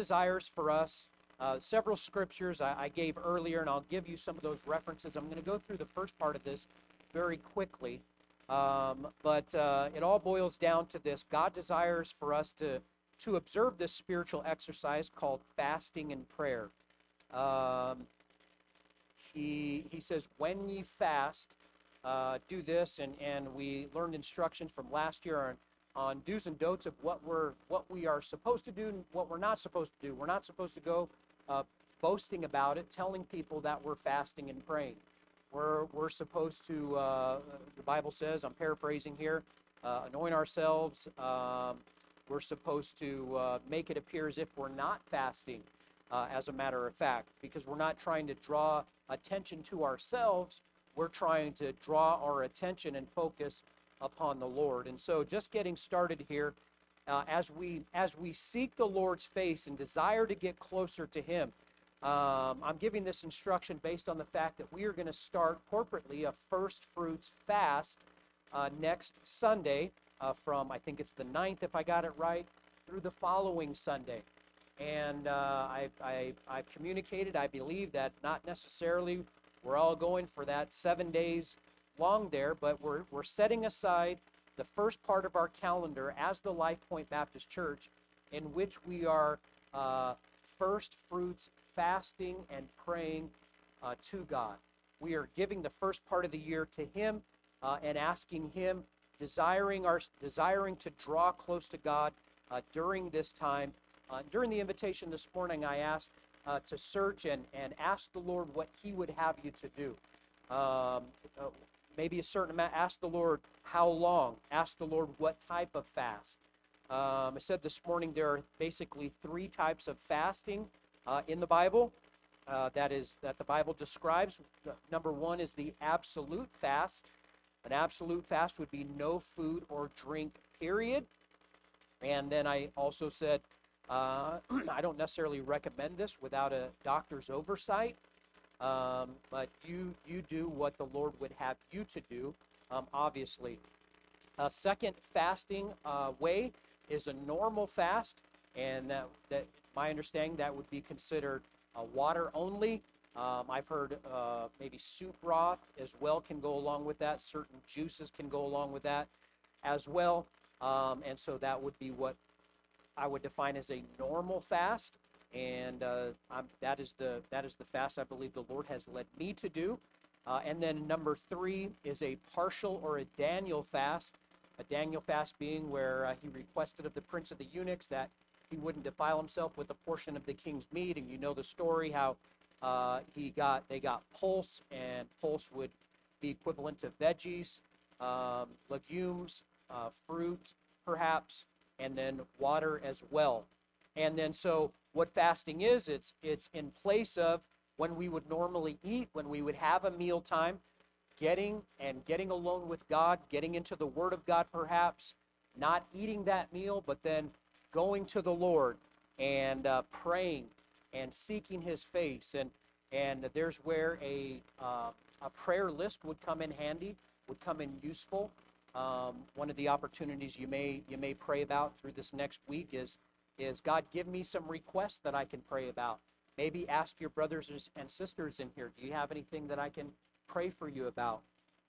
desires for us uh, several scriptures I, I gave earlier, and I'll give you some of those references. I'm going to go through the first part of this very quickly. Um, but uh, it all boils down to this God desires for us to, to observe this spiritual exercise called fasting and prayer. Um, he, he says, When ye fast, uh, do this. And, and we learned instructions from last year on, on do's and don'ts of what, we're, what we are supposed to do and what we're not supposed to do. We're not supposed to go uh, boasting about it, telling people that we're fasting and praying. We're, we're supposed to, uh, the Bible says, I'm paraphrasing here, uh, anoint ourselves. Um, we're supposed to uh, make it appear as if we're not fasting, uh, as a matter of fact, because we're not trying to draw attention to ourselves. We're trying to draw our attention and focus upon the Lord. And so, just getting started here, uh, as we as we seek the Lord's face and desire to get closer to Him. Um, I'm giving this instruction based on the fact that we are going to start corporately a first fruits fast uh, next Sunday uh, from I think it's the 9th if I got it right through the following Sunday. And uh, I, I, I've communicated, I believe that not necessarily we're all going for that seven days long there, but we're, we're setting aside the first part of our calendar as the Life Point Baptist Church, in which we are uh, first fruits fasting and praying uh, to God. We are giving the first part of the year to Him uh, and asking Him, desiring our desiring to draw close to God uh, during this time. Uh, during the invitation this morning, I asked uh, to search and, and ask the Lord what He would have you to do. Um, maybe a certain amount. Ask the Lord how long. Ask the Lord what type of fast. Um, I said this morning there are basically three types of fasting uh, in the Bible. Uh, that is that the Bible describes. Number one is the absolute fast. An absolute fast would be no food or drink, period. And then I also said uh, I don't necessarily recommend this without a doctor's oversight. Um, but you you do what the Lord would have you to do, um, obviously. A second fasting uh, way is a normal fast, and that, that my understanding that would be considered uh, water only. Um, I've heard uh, maybe soup broth as well can go along with that. Certain juices can go along with that as well. Um, and so that would be what I would define as a normal fast and uh, that is the that is the fast I believe the Lord has led me to do. Uh, and then number three is a partial or a Daniel fast. A Daniel fast being where uh, he requested of the prince of the eunuchs that he wouldn't defile himself with a portion of the king's meat. And you know the story how uh, he got they got pulse, and pulse would be equivalent to veggies, um, legumes, uh, fruit, perhaps, and then water as well. And then so what fasting is, it's it's in place of when we would normally eat, when we would have a meal time, getting and getting alone with God, getting into the Word of God perhaps, not eating that meal, but then going to the Lord and uh, praying and seeking His face. And and there's where a uh, a prayer list would come in handy, would come in useful. Um, one of the opportunities you may you may pray about through this next week is is God, give me some requests that I can pray about. Maybe ask your brothers and sisters in here, do you have anything that I can pray for you about?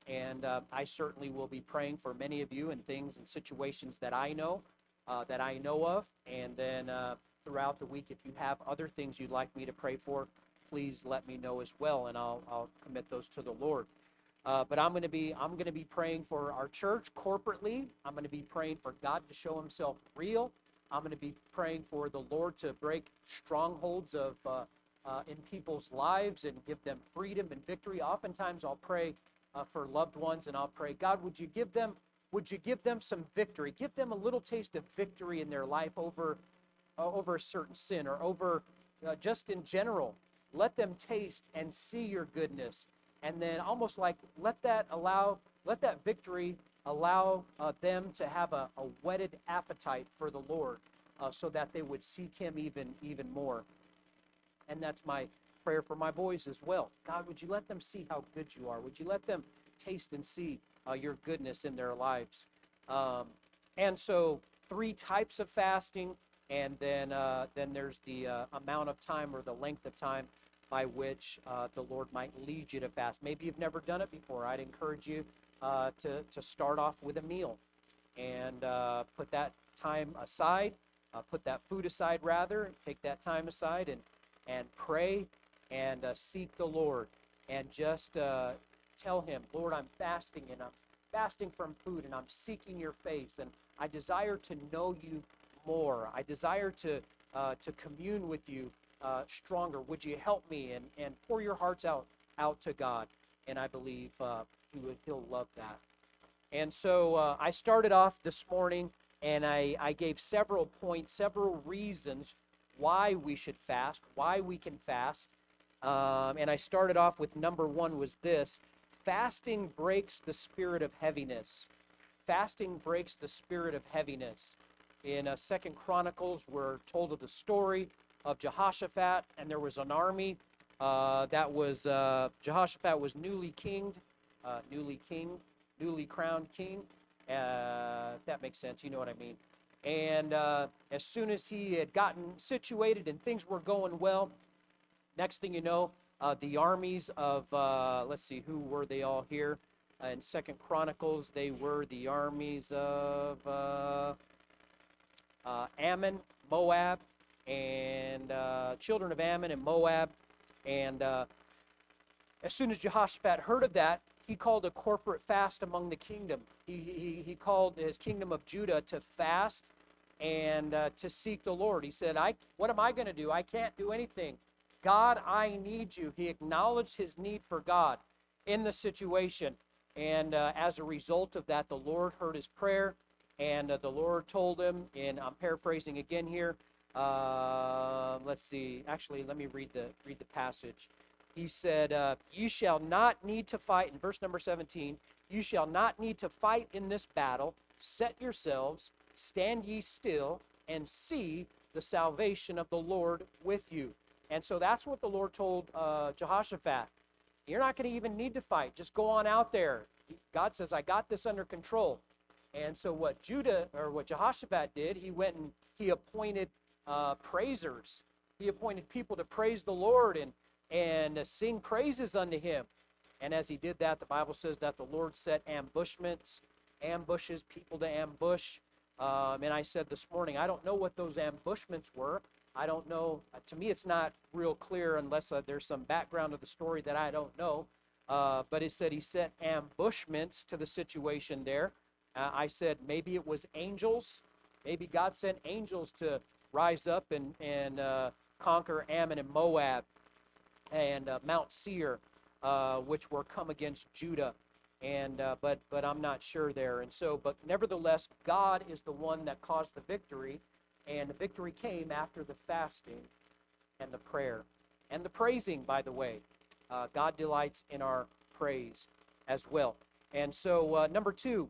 And uh, I certainly will be praying for many of you and things and situations that I know, uh, that I know of. And then uh, throughout the week, if you have other things you'd like me to pray for, please let me know as well, and I'll, I'll commit those to the Lord. Uh, but I'm going to be I'm going to be praying for our church corporately. I'm going to be praying for God to show Himself real. I'm going to be praying for the Lord to break strongholds of uh, uh, in people's lives and give them freedom and victory. Oftentimes, I'll pray uh, for loved ones, and I'll pray, God, would you give them would you give them some victory? Give them a little taste of victory in their life over uh, over a certain sin or over uh, just in general. Let them taste and see your goodness, and then almost like let that allow let that victory allow uh, them to have a, a, whetted appetite for the Lord uh, so that they would seek Him even, even more. And that's my prayer for my boys as well. God, would you let them see how good you are? Would you let them taste and see uh, your goodness in their lives? Um, and so, three types of fasting and then uh, then there's the uh, amount of time or the length of time by which uh, the Lord might lead you to fast. Maybe you've never done it before. I'd encourage you uh, to to start off with a meal, and uh, put that time aside, uh, put that food aside rather, take that time aside and and pray and uh, seek the Lord and just uh, tell Him, Lord, I'm fasting and I'm fasting from food and I'm seeking Your face and I desire to know You more. I desire to uh, to commune with You stronger. Would you help me and and pour your hearts out out to God? And I believe He'll love that. And so uh, I started off this morning and I, I gave several points, several reasons why we should fast, why we can fast. Um, and I started off with number one was this fasting breaks the spirit of heaviness. Fasting breaks the spirit of heaviness. In uh, Second Chronicles, we're told of the story of Jehoshaphat, and there was an army uh, that was uh, Jehoshaphat was newly kinged, uh, newly kinged, newly crowned king. Uh, that makes sense, you know what I mean. And uh, as soon as he had gotten situated and things were going well, next thing you know, uh, the armies of uh, let's see, who were they all here? In Second Chronicles, they were the armies of uh, Ammon, Moab, and children of Ammon and Moab. And as soon as Jehoshaphat heard of that, he called a corporate fast among the kingdom. He, he, he called his kingdom of Judah to fast and uh, to seek the Lord. He said, I, What am I going to do? I can't do anything. God, I need you. He acknowledged his need for God in the situation. And uh, as a result of that, the Lord heard his prayer. And uh, the Lord told him, and I'm paraphrasing again here. Uh, let's see. Actually, let me read the read the passage. He said, uh, "You shall not need to fight." In verse number 17, you shall not need to fight in this battle. Set yourselves, stand ye still, and see the salvation of the Lord with you. And so that's what the Lord told uh, Jehoshaphat. You're not going to even need to fight. Just go on out there. God says, I got this under control. And so what Judah or what Jehoshaphat did, he went and he appointed uh, praisers. He appointed people to praise the Lord and and sing praises unto him. And as he did that, the Bible says that the Lord set ambushments, ambushes, people to ambush. Um, and I said this morning, I don't know what those ambushments were. I don't know. To me, it's not real clear unless uh, there's some background of the story that I don't know. Uh, but it said he set ambushments to the situation there. Uh, I said maybe it was angels. Maybe God sent angels to rise up and, and uh, conquer Ammon and Moab and uh, Mount Seir, which were come against Judah. And but but I'm not sure there. And so, but nevertheless, God is the one that caused the victory and the victory came after the fasting and the prayer and the praising, by the way. Uh, God delights in our praise as well. And so, uh, number two,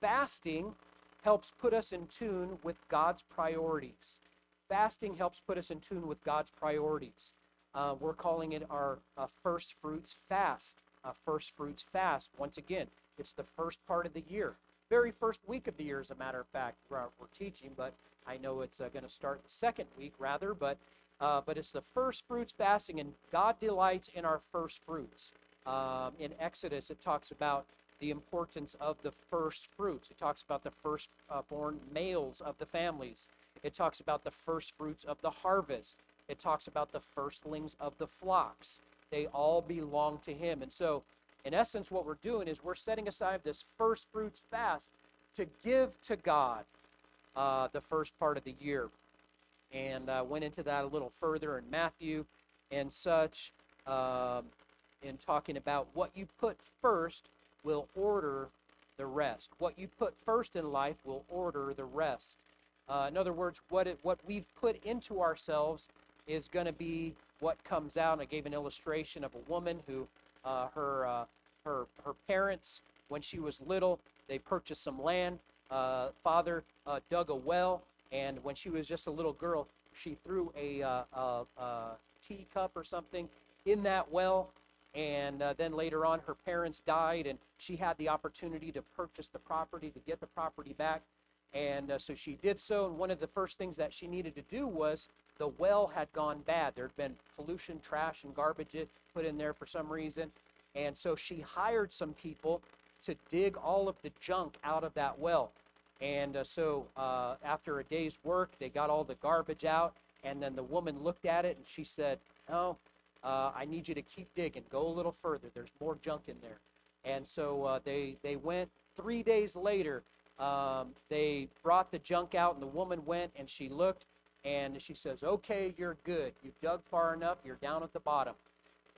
fasting helps put us in tune with God's priorities. Fasting helps put us in tune with God's priorities. Uh, we're calling it our uh, first fruits fast. Uh, first fruits fast. Once again, it's the first part of the year very first week of the year, as a matter of fact, we're, we're teaching, but I know it's uh, going to start the second week rather, but uh, but it's the first fruits fasting, and God delights in our first fruits. Um, in Exodus, it talks about the importance of the first fruits. It talks about the firstborn uh, males of the families. It talks about the first fruits of the harvest. It talks about the firstlings of the flocks. They all belong to Him, and so in essence, what we're doing is we're setting aside this first fruits fast to give to God uh, the first part of the year. And uh, went into that a little further in Matthew and such, um, in talking about what you put first will order the rest. What you put first in life will order the rest. Uh, in other words, what it, what we've put into ourselves is going to be what comes out. I gave an illustration of a woman who uh, her uh, her her parents when she was little. They purchased some land. Uh, father uh, dug a well, and when she was just a little girl, she threw a, uh, a, a teacup or something in that well. And uh, then later on, her parents died, and she had the opportunity to purchase the property, to get the property back. And uh, so she did so. And one of the first things that she needed to do was the well had gone bad. There had been pollution, trash, and garbage put in there for some reason. And so she hired some people to dig all of the junk out of that well. And uh, so uh, after a day's work, they got all the garbage out. And then the woman looked at it and she said, Oh, uh, I need you to keep digging. Go a little further. There's more junk in there. And so uh, they, they went. Three days later, um, they brought the junk out, and the woman went and she looked and she says, Okay, you're good. You've dug far enough. You're down at the bottom.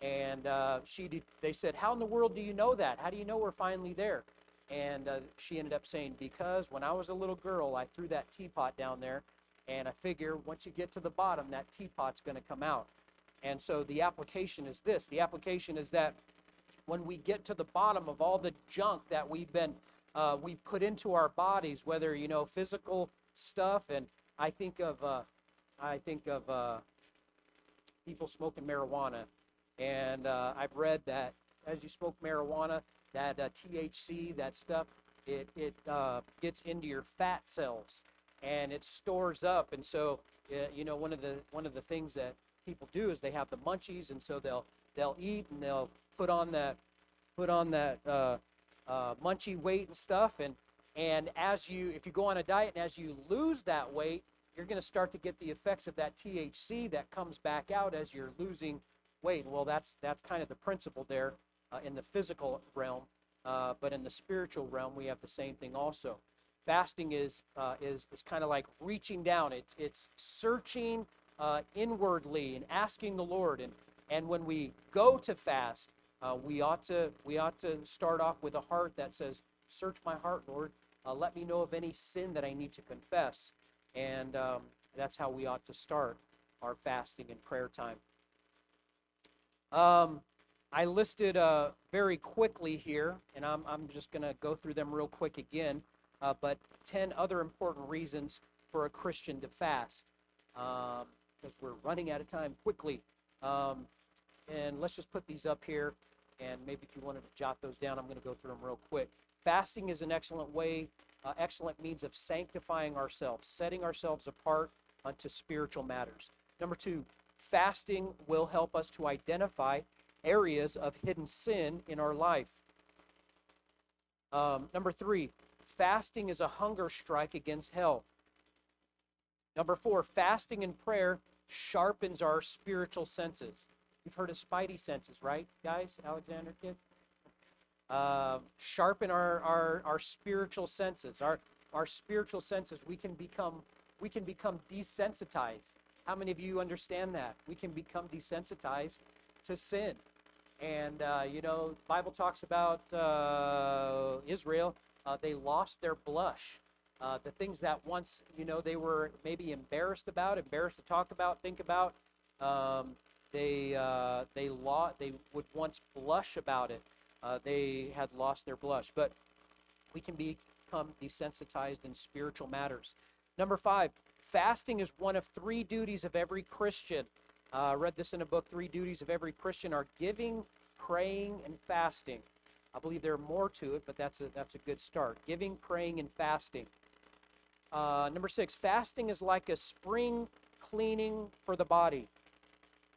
And uh, she did, they said, How in the world do you know that? How do you know we're finally there? And uh, she ended up saying, Because when I was a little girl, I threw that teapot down there, and I figure once you get to the bottom, that teapot's going to come out. And so the application is this the application is that when we get to the bottom of all the junk that we've been uh, we put into our bodies, whether you know physical stuff, and I think of uh, I think of uh, people smoking marijuana, and uh, I've read that as you smoke marijuana, that uh, THC, that stuff, it it uh, gets into your fat cells, and it stores up, and so you know one of the one of the things that people do is they have the munchies, and so they'll they'll eat and they'll put on that put on that uh, munchie weight and stuff, and and as you if you go on a diet and as you lose that weight, you're going to start to get the effects of that THC that comes back out as you're losing weight. Well, that's that's kind of the principle there uh, in the physical realm, uh, but in the spiritual realm, we have the same thing also. Fasting is uh, is is kind of like reaching down. It's it's searching uh, inwardly and asking the Lord. And, and when we go to fast, uh, we, ought to, we ought to start off with a heart that says, Search my heart, Lord. Uh, let me know of any sin that I need to confess. And um, that's how we ought to start our fasting and prayer time. Um, I listed uh, very quickly here, and I'm, I'm just going to go through them real quick again, uh, but 10 other important reasons for a Christian to fast. Um, because we're running out of time quickly. Um, and let's just put these up here. And maybe if you wanted to jot those down, I'm going to go through them real quick. Fasting is an excellent way, uh, excellent means of sanctifying ourselves, setting ourselves apart unto spiritual matters. Number two, fasting will help us to identify areas of hidden sin in our life. Um, number three, fasting is a hunger strike against hell. Number four, fasting and prayer sharpens our spiritual senses. You've heard of spidey senses, right, guys? Alexander kid? Uh, sharpen our, our, our spiritual senses. Our, our spiritual senses, we can become we can become desensitized. How many of you understand that? We can become desensitized to sin. And, uh, you know, Bible talks about uh, Israel. Uh, they lost their blush. Uh, the things that once, you know, they were maybe embarrassed about, embarrassed to talk about, think about, um, they uh, they lo- they would once blush about it. Uh, they had lost their blush, but we can become desensitized in spiritual matters. Number five, fasting is one of three duties of every Christian. Uh, I read this in a book. Three duties of every Christian are giving, praying, and fasting. I believe there are more to it, but that's a that's a good start. Giving, praying, and fasting. Uh, number six, fasting is like a spring cleaning for the body,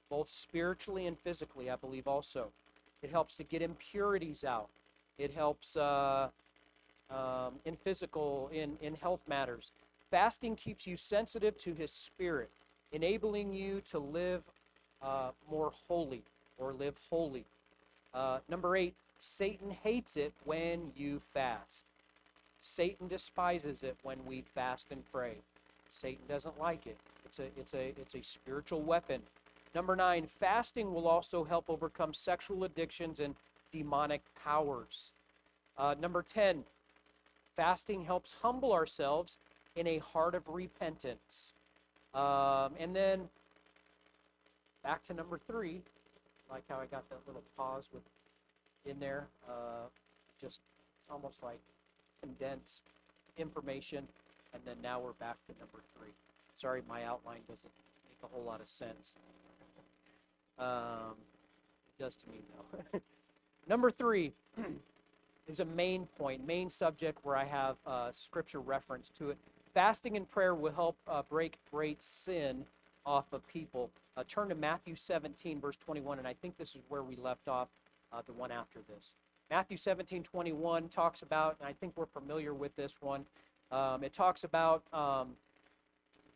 both spiritually and physically, I believe also. It helps to get impurities out. It helps uh, um, in physical, in, in health matters. Fasting keeps you sensitive to His Spirit, enabling you to live uh, more holy or live holy. Uh, number eight, Satan hates it when you fast. Satan despises it when we fast and pray. Satan doesn't like it. It's a it's a it's a spiritual weapon. Number 9, fasting will also help overcome sexual addictions and demonic powers. Uh, number 10, fasting helps humble ourselves in a heart of repentance. Um, and then back to number 3, like how I got that little pause with in there. Uh, just it's almost like condensed information, and then now we're back to number three. Sorry, my outline doesn't make a whole lot of sense. Um, it does to me, though. number three, is a main point, main subject where I have uh, scripture reference to it. Fasting and prayer will help uh, break great sin off of people. Uh, turn to Matthew 17, verse 21, and I think this is where we left off uh, the one after this. Matthew 17, 21 talks about, and I think we're familiar with this one, um, it talks about um,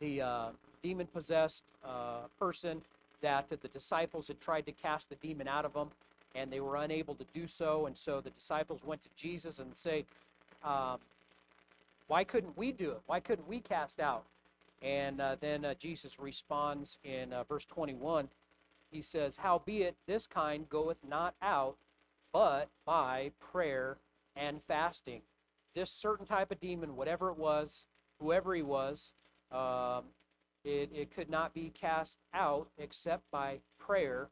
the uh, demon possessed uh, person that the disciples had tried to cast the demon out of him and they were unable to do so. And so the disciples went to Jesus and say, um, "Why couldn't we do it? Why couldn't we cast out?" And uh, then uh, Jesus responds in uh, verse 21. He says, "Howbeit this kind goeth not out, but by prayer and fasting." This certain type of demon, whatever it was, whoever he was, um, it, it could not be cast out except by prayer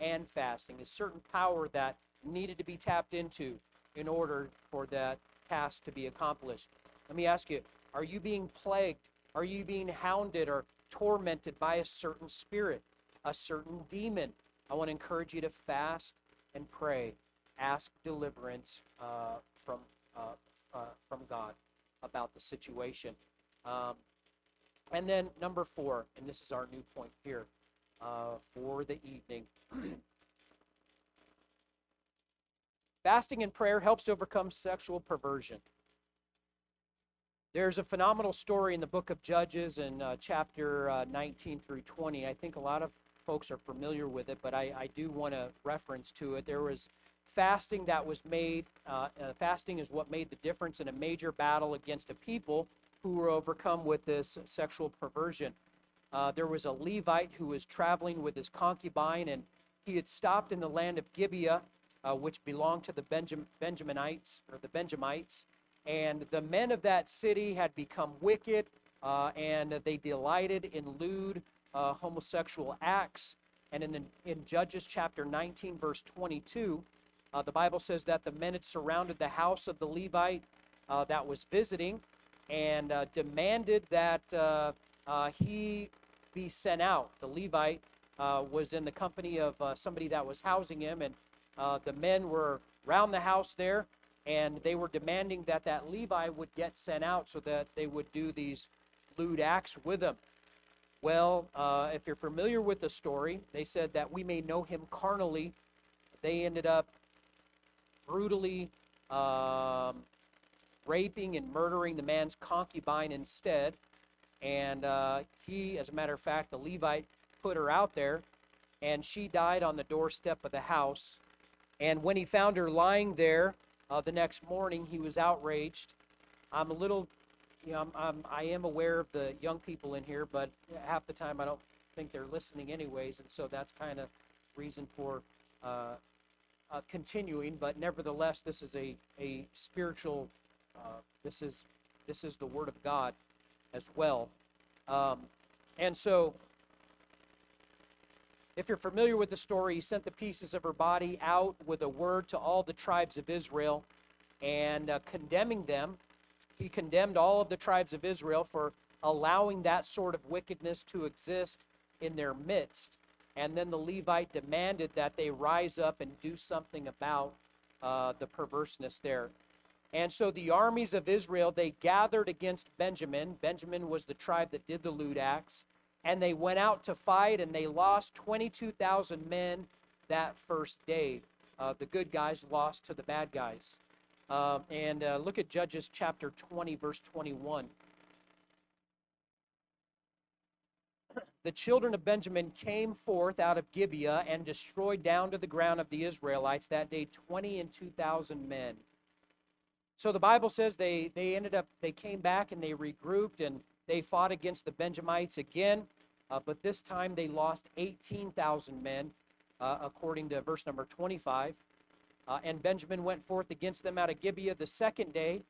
and fasting, a certain power that needed to be tapped into in order for that task to be accomplished. Let me ask you are you being plagued? Are you being hounded or tormented by a certain spirit, a certain demon? I want to encourage you to fast and pray. Ask deliverance uh, from, uh, uh, from God about the situation. Um, and then, number four, and this is our new point here uh, for the evening. Fasting and prayer helps to overcome sexual perversion. There's a phenomenal story in the book of Judges in uh, chapter uh, 19 through 20. I think a lot of folks are familiar with it, but I, I do want to reference to it. There was fasting that was made, uh, uh, fasting is what made the difference in a major battle against a people who were overcome with this sexual perversion. Uh, there was a Levite who was traveling with his concubine, and he had stopped in the land of Gibeah, uh, which belonged to the Benjam- Benjaminites or the Benjamites. And the men of that city had become wicked, uh, and they delighted in lewd uh, homosexual acts. And in, the, in Judges chapter 19, verse 22, uh, the Bible says that the men had surrounded the house of the Levite uh, that was visiting and demanded that uh, he be sent out. The Levite uh, was in the company of uh, somebody that was housing him, and uh, the men were round the house there, and they were demanding that that Levi would get sent out so that they would do these lewd acts with him. Well, uh, if you're familiar with the story, they said that we may know him carnally. They ended up brutally um, raping and murdering the man's concubine instead. And uh, he, as a matter of fact, the Levite put her out there, and she died on the doorstep of the house. And when he found her lying there uh, the next morning, he was outraged. I'm a little, you know, I'm, I'm, I am aware of the young people in here, but half the time I don't think they're listening anyways, and so that's kind of reason for uh, uh, continuing. But nevertheless, this is a a spiritual. Uh, this is this is the word of God as well. Um, and so, if you're familiar with the story, he sent the pieces of her body out with a word to all the tribes of Israel and uh, condemning them. He condemned all of the tribes of Israel for allowing that sort of wickedness to exist in their midst. And then the Levite demanded that they rise up and do something about uh, the perverseness there. And so the armies of Israel, they gathered against Benjamin. Benjamin was the tribe that did the lewd acts. And they went out to fight, and they lost 22,000 men that first day. Uh, the good guys lost to the bad guys. Um, and uh, look at Judges chapter 20, verse 21. The children of Benjamin came forth out of Gibeah and destroyed down to the ground of the Israelites that day 20 and 2,000 men. So the Bible says they, they ended up, they came back and they regrouped and they fought against the Benjamites again, uh, but this time they lost 18,000 men, uh, according to verse number 25. Uh, and Benjamin went forth against them out of Gibeah the second day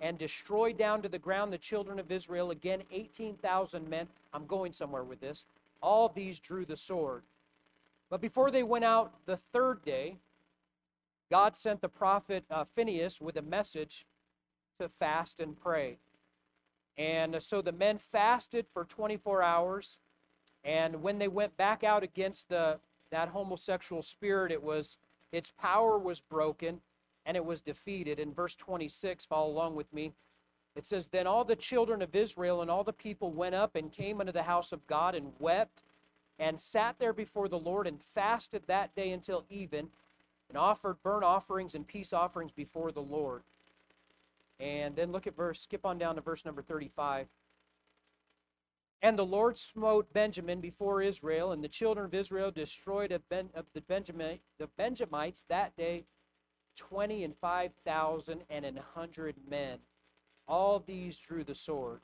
and destroyed down to the ground the children of Israel. Again, 18,000 men. I'm going somewhere with this. All these drew the sword. But before they went out the third day, God sent the prophet uh, Phineas with a message to fast and pray. And so the men fasted for 24 hours. And when they went back out against the, that homosexual spirit, it was its power was broken. and it was defeated. In verse 26, follow along with me. It says, Then all the children of Israel and all the people went up and came unto the house of God and wept and sat there before the Lord and fasted that day until even and offered burnt offerings and peace offerings before the Lord. And then look at verse, skip on down to verse number 35. And the Lord smote Benjamin before Israel, and the children of Israel destroyed of, ben, of the, Benjamin, the Benjamites that day twenty and five thousand and an hundred men. All these drew the sword.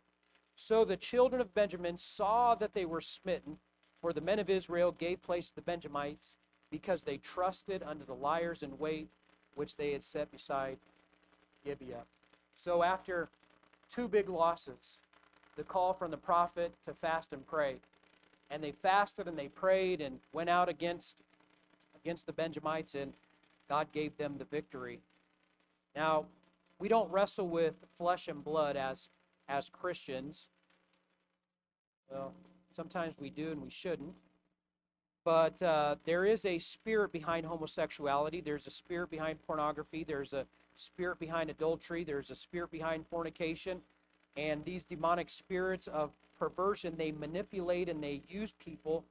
So the children of Benjamin saw that they were smitten, for the men of Israel gave place to the Benjamites, because they trusted unto the liers in wait which they had set beside Gibeah. So after two big losses, the call from the prophet to fast and pray. And they fasted and they prayed and went out against against the Benjamites and God gave them the victory. Now, we don't wrestle with flesh and blood as as Christians. Well, sometimes we do and we shouldn't. But uh, there is a spirit behind homosexuality. There's a spirit behind pornography. There's a spirit behind adultery. There's a spirit behind fornication. And these demonic spirits of perversion, they manipulate and they use people,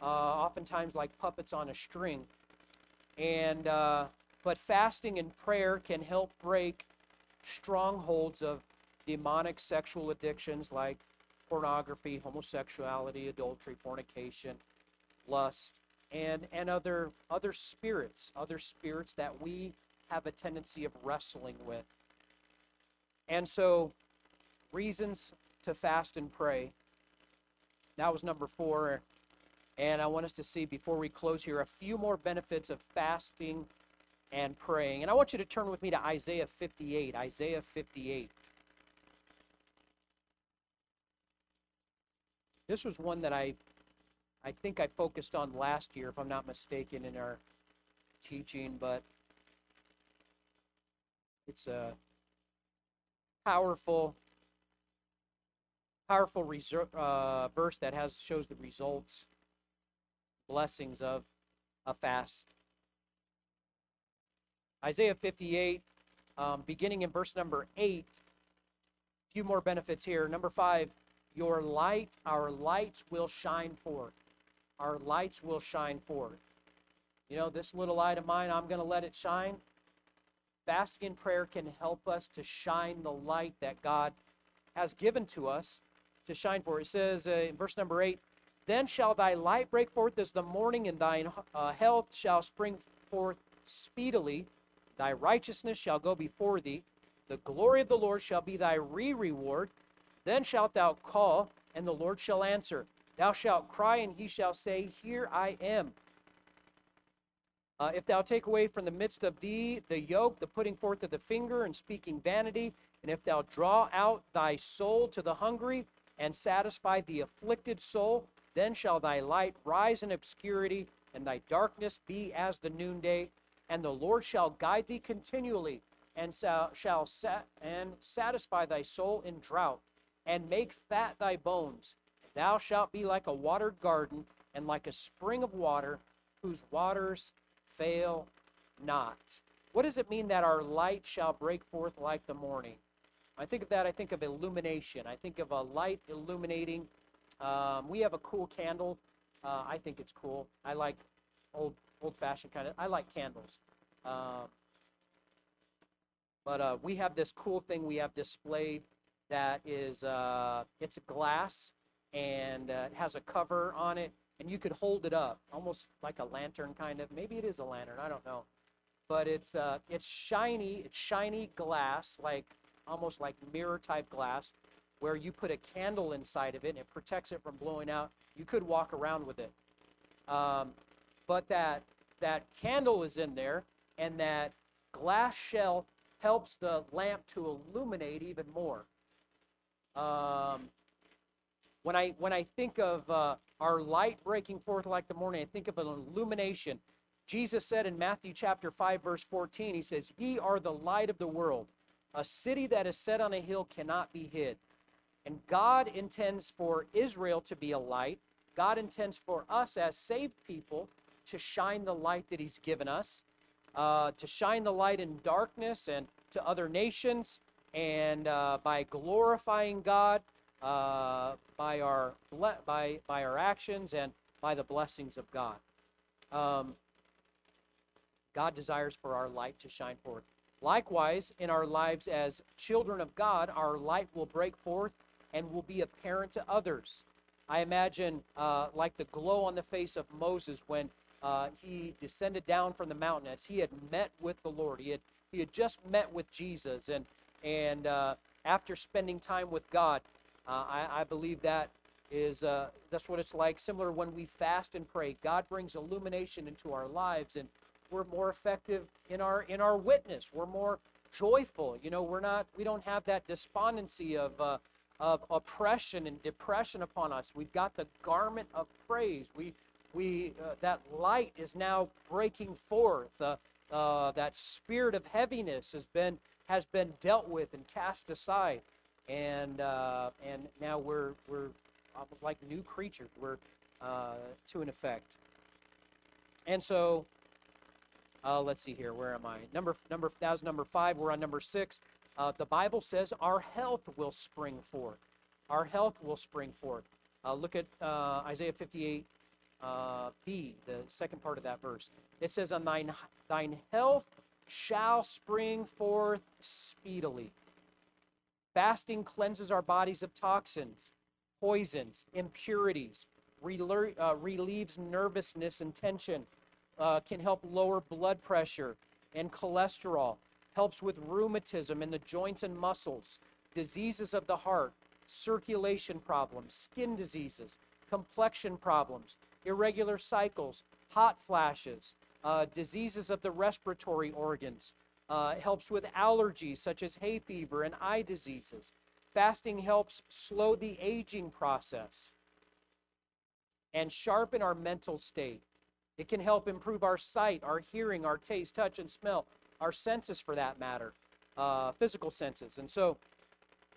uh, oftentimes like puppets on a string. And uh, but fasting and prayer can help break strongholds of demonic sexual addictions like pornography, homosexuality, adultery, fornication, lust, and and other other spirits, other spirits that we have a tendency of wrestling with. And so reasons to fast and pray. That was number four. And I want us to see, before we close here, a few more benefits of fasting and praying. And I want you to turn with me to Isaiah 58. Isaiah 58. This was one that I, I think I focused on last year, if I'm not mistaken, in our teaching, but it's a powerful powerful reser- uh, verse that has shows the results, blessings of a fast. Isaiah 58, um, beginning in verse number 8, a few more benefits here. Number 5, your light, our lights will shine forth. Our lights will shine forth. You know, this little light of mine, I'm going to let it shine. Fasting and prayer can help us to shine the light that God has given to us to shine for. It says uh, in verse number 8, Then shall thy light break forth as the morning, and thine uh, health shall spring forth speedily. Thy righteousness shall go before thee. The glory of the Lord shall be thy re reward. Then shalt thou call, and the Lord shall answer. Thou shalt cry, and he shall say, Here I am. Uh, if thou take away from the midst of thee the yoke, the putting forth of the finger, and speaking vanity, and if thou draw out thy soul to the hungry, and satisfy the afflicted soul. Then shall thy light rise in obscurity, and thy darkness be as the noonday. And the Lord shall guide thee continually, and shall sat and satisfy thy soul in drought, and make fat thy bones. Thou shalt be like a watered garden, and like a spring of water, whose waters fail not. What does it mean that our light shall break forth like the morning? I think of that, I think of illumination. I think of a light illuminating. Um, we have a cool candle. Uh, I think it's cool. I like old old fashioned kind of. I like candles. Uh, but uh, we have this cool thing we have displayed that is uh, it's a glass and uh, it has a cover on it and you could hold it up almost like a lantern kind of maybe it is a lantern i don't know but it's uh, it's shiny it's shiny glass like almost like mirror type glass where you put a candle inside of it and it protects it from blowing out. You could walk around with it. Um, but that that candle is in there and that glass shell helps the lamp to illuminate even more. Um, when I when I think of uh, our light breaking forth like the morning, I think of an illumination. Jesus said in Matthew chapter 5 verse 14, he says, "Ye are the light of the world. A city that is set on a hill cannot be hid. And God intends for Israel to be a light. God intends for us as saved people to shine the light that He's given us. uh, to shine the light in darkness and to other nations, and uh, by glorifying God uh, by our by by our actions and by the blessings of God. Um, God desires for our light to shine forth. Likewise, in our lives as children of God, our light will break forth and will be apparent to others. I imagine uh, like the glow on the face of Moses when uh, he descended down from the mountain as he had met with the Lord. He had he had just met with Jesus, and and uh, after spending time with God, uh, I, I, believe that is uh, that's what it's like. Similar when we fast and pray, God brings illumination into our lives, and we're more effective in our in our witness. We're more joyful. You know, we're not we don't have that despondency of uh, of oppression and depression upon us. We've got the garment of praise. We we uh, that light is now breaking forth. Uh, uh, that spirit of heaviness has been has been dealt with and cast aside, and uh, and now we're we're like new creatures. We're uh, to an effect, and so uh, let's see here. Where am I? Number number that was number five. We're on number six. Uh, the Bible says our health will spring forth. Our health will spring forth. Uh, look at uh, Isaiah 58 uh, B, the second part of that verse. It says, "On thine thine health shall spring forth speedily." Fasting cleanses our bodies of toxins, poisons, impurities, uh, relieves nervousness and tension, uh, can help lower blood pressure and cholesterol, helps with rheumatism in the joints and muscles, diseases of the heart, circulation problems, skin diseases, complexion problems, irregular cycles, hot flashes, uh, diseases of the respiratory organs. Uh, helps with allergies such as hay fever and eye diseases. Fasting helps slow the aging process and sharpen our mental state. It can help improve our sight, our hearing, our taste, touch, and smell, our senses for that matter, uh, physical senses. And so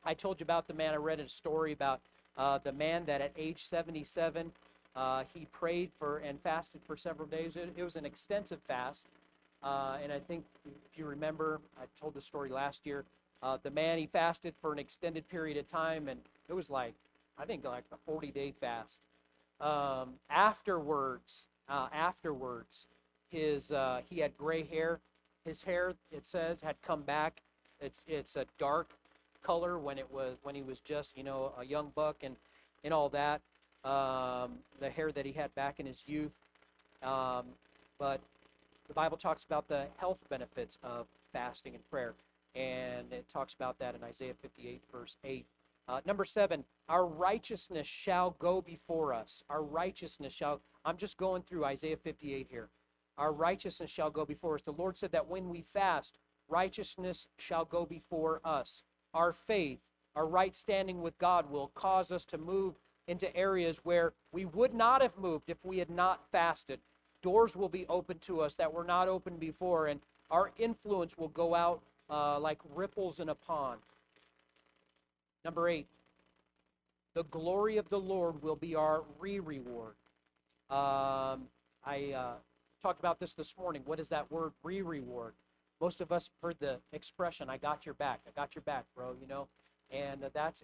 I told you about the man, I read a story about uh, the man that at age 77, uh, he prayed for and fasted for several days. It, it was an extensive fast. Uh, and I think if you remember, I told the story last year. Uh, the man, he fasted for an extended period of time, and it was like, I think, like a 40 day fast. Um, afterwards, uh, afterwards. His uh, he had gray hair. His hair, it says, had come back. It's it's a dark color when it was when he was just you know a young buck and and all that. Um, the hair that he had back in his youth. Um, but the Bible talks about the health benefits of fasting and prayer, and it talks about that in Isaiah 58 verse 8. Uh, number seven, our righteousness shall go before us. Our righteousness shall, I'm just going through Isaiah 58 here. Our righteousness shall go before us. The Lord said that when we fast, righteousness shall go before us. Our faith, our right standing with God will cause us to move into areas where we would not have moved if we had not fasted. Doors will be open to us that were not open before, and our influence will go out uh, like ripples in a pond. Number eight, the glory of the Lord will be our re reward. Um, I uh, talked about this this morning. What is that word, re reward? Most of us heard the expression, I got your back. I got your back, bro, you know? And that's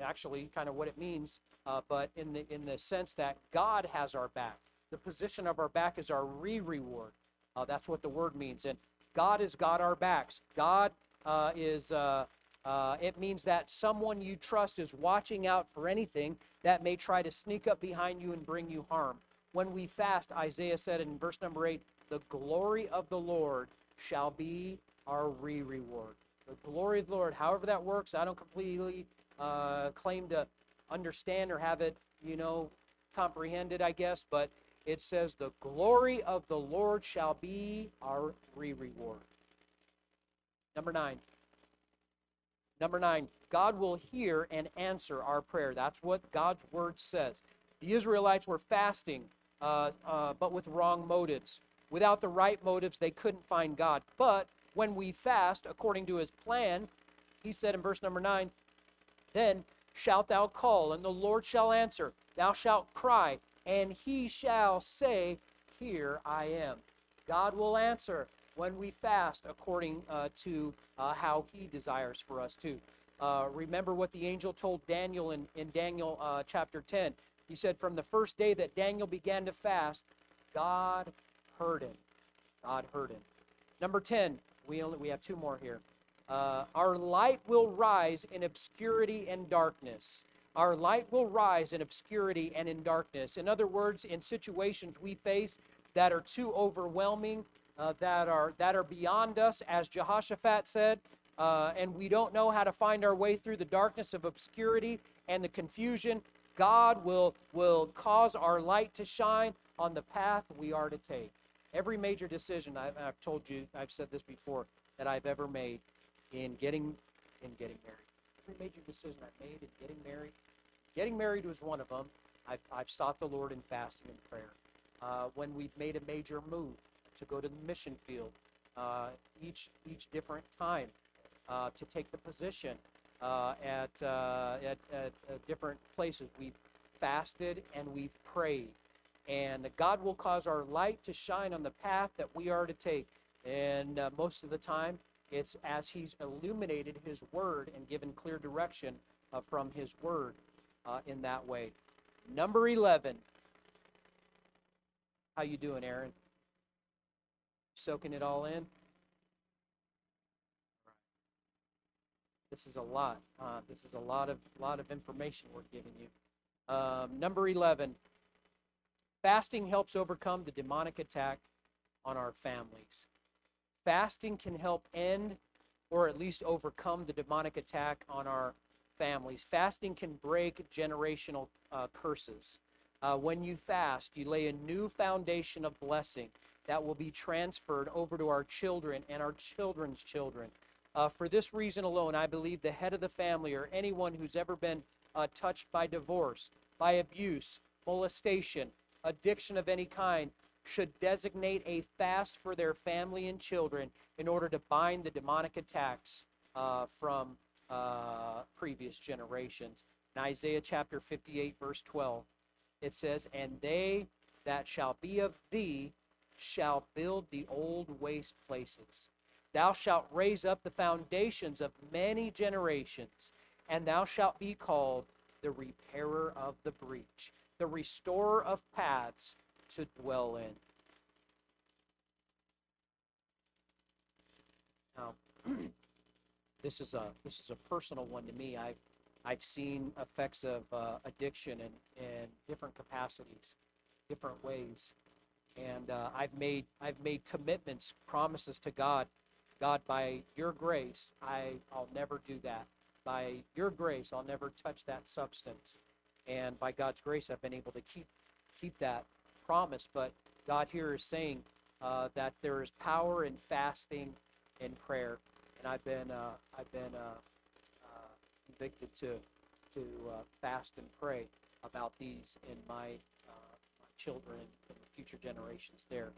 actually kind of what it means, uh, but in the, in the sense that God has our back. The position of our back is our re reward. Uh, that's what the word means. And God has got our backs. God uh, is uh, uh, it means that someone you trust is watching out for anything that may try to sneak up behind you and bring you harm. When we fast, Isaiah said in verse number 8, the glory of the Lord shall be our re reward. The glory of the Lord, however that works, I don't completely uh, claim to understand or have it, you know, comprehended, I guess, but it says, the glory of the Lord shall be our re reward. Number nine. Number nine, God will hear and answer our prayer. That's what God's word says. The Israelites were fasting, uh, uh, but with wrong motives. Without the right motives, they couldn't find God. But when we fast according to his plan, he said in verse number nine, then shalt thou call, and the Lord shall answer. Thou shalt cry, and he shall say, Here I am. God will answer. when we fast according uh, to uh, how He desires for us to. Uh, remember what the angel told Daniel in, in Daniel uh, chapter 10. He said, From the first day that Daniel began to fast, God heard him. God heard him. Number 10, we, only, we have two more here. Uh, our light will rise in obscurity and darkness. Our light will rise in obscurity and in darkness. In other words, in situations we face that are too overwhelming, uh, that are that are beyond us, as Jehoshaphat said, uh, and we don't know how to find our way through the darkness of obscurity and the confusion. God will will cause our light to shine on the path we are to take. Every major decision I've, I've told you, I've said this before, that I've ever made in getting in getting married. Every major decision I've made in getting married, getting married was one of them. I've, I've sought the Lord in fasting and prayer. Uh, when we've made a major move to go to the mission field, uh, each each different time uh, to take the position uh, at, uh, at, at, at different places, we've fasted and we've prayed, and God will cause our light to shine on the path that we are to take. And uh, most of the time, it's as He's illuminated His Word and given clear direction from His Word uh, in that way. Number 11. How you doing, Aaron? Soaking it all in? This is a lot. Uh, this is a lot of lot of information we're giving you. Um, number 11. Fasting helps overcome the demonic attack on our families. Fasting can help end or at least overcome the demonic attack on our families. Fasting can break generational uh, curses. Uh, when you fast, you lay a new foundation of blessing that will be transferred over to our children and our children's children. Uh, for this reason alone, I believe the head of the family or anyone who's ever been uh, touched by divorce, by abuse, molestation, addiction of any kind should designate a fast for their family and children in order to bind the demonic attacks uh, from uh, previous generations. In Isaiah chapter 58, verse 12, it says, And they that shall be of thee shall build the old waste places. Thou shalt raise up the foundations of many generations, and thou shalt be called the repairer of the breach, the restorer of paths to dwell in. Now, this is a this is a personal one to me. I've I've seen effects of uh, addiction in, in different capacities, different ways, and uh, I've made I've made commitments, promises to God. God, by Your grace, I I'll never do that. By Your grace, I'll never touch that substance. And by God's grace, I've been able to keep keep that promise. But God here is saying uh, that there is power in fasting and prayer, and I've been uh, I've been uh, uh convicted to to uh, fast and pray about these in my, my children and the future generations there.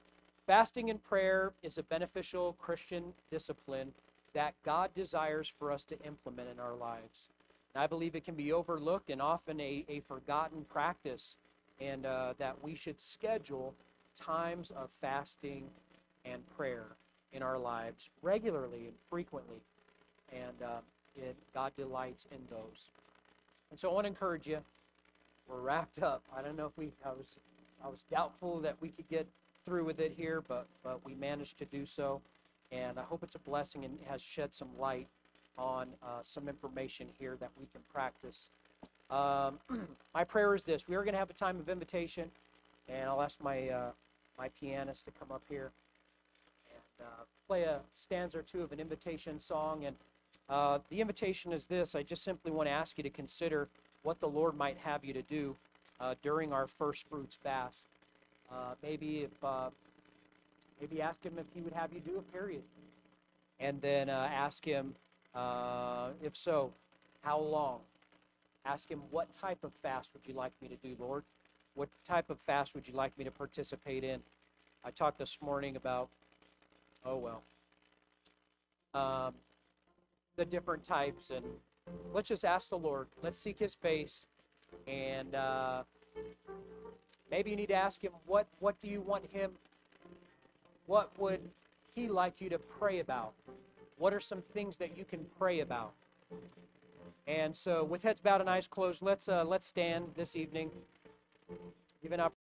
Fasting and prayer is a beneficial Christian discipline that God desires for us to implement in our lives. And I believe it can be overlooked and often a, a forgotten practice, and uh, that we should schedule times of fasting and prayer in our lives regularly and frequently. And uh, it, God delights in those. And so I want to encourage you. We're wrapped up. I don't know if we, I was, I was doubtful that we could get through with it here, but, but we managed to do so. And I hope it's a blessing and has shed some light on uh, some information here that we can practice. Um, my prayer is this: we are going to have a time of invitation, and I'll ask my uh, my pianist to come up here uh, play a stanza or two of an invitation song. And uh, the invitation is this: I just simply want to ask you to consider what the Lord might have you to do uh, during our first fruits fast. Uh, maybe if maybe ask Him if He would have you do a period, and then ask Him uh, if so, how long? Ask him, what type of fast would you like me to do, Lord? What type of fast would you like me to participate in? I talked this morning about, oh well, um, the different types, and let's just ask the Lord. Let's seek His face, and uh, maybe you need to ask Him, what what do you want Him? What would He like you to pray about? What are some things that you can pray about? And so, with heads bowed and eyes closed, let's uh, let's stand this evening. Give an opportunity.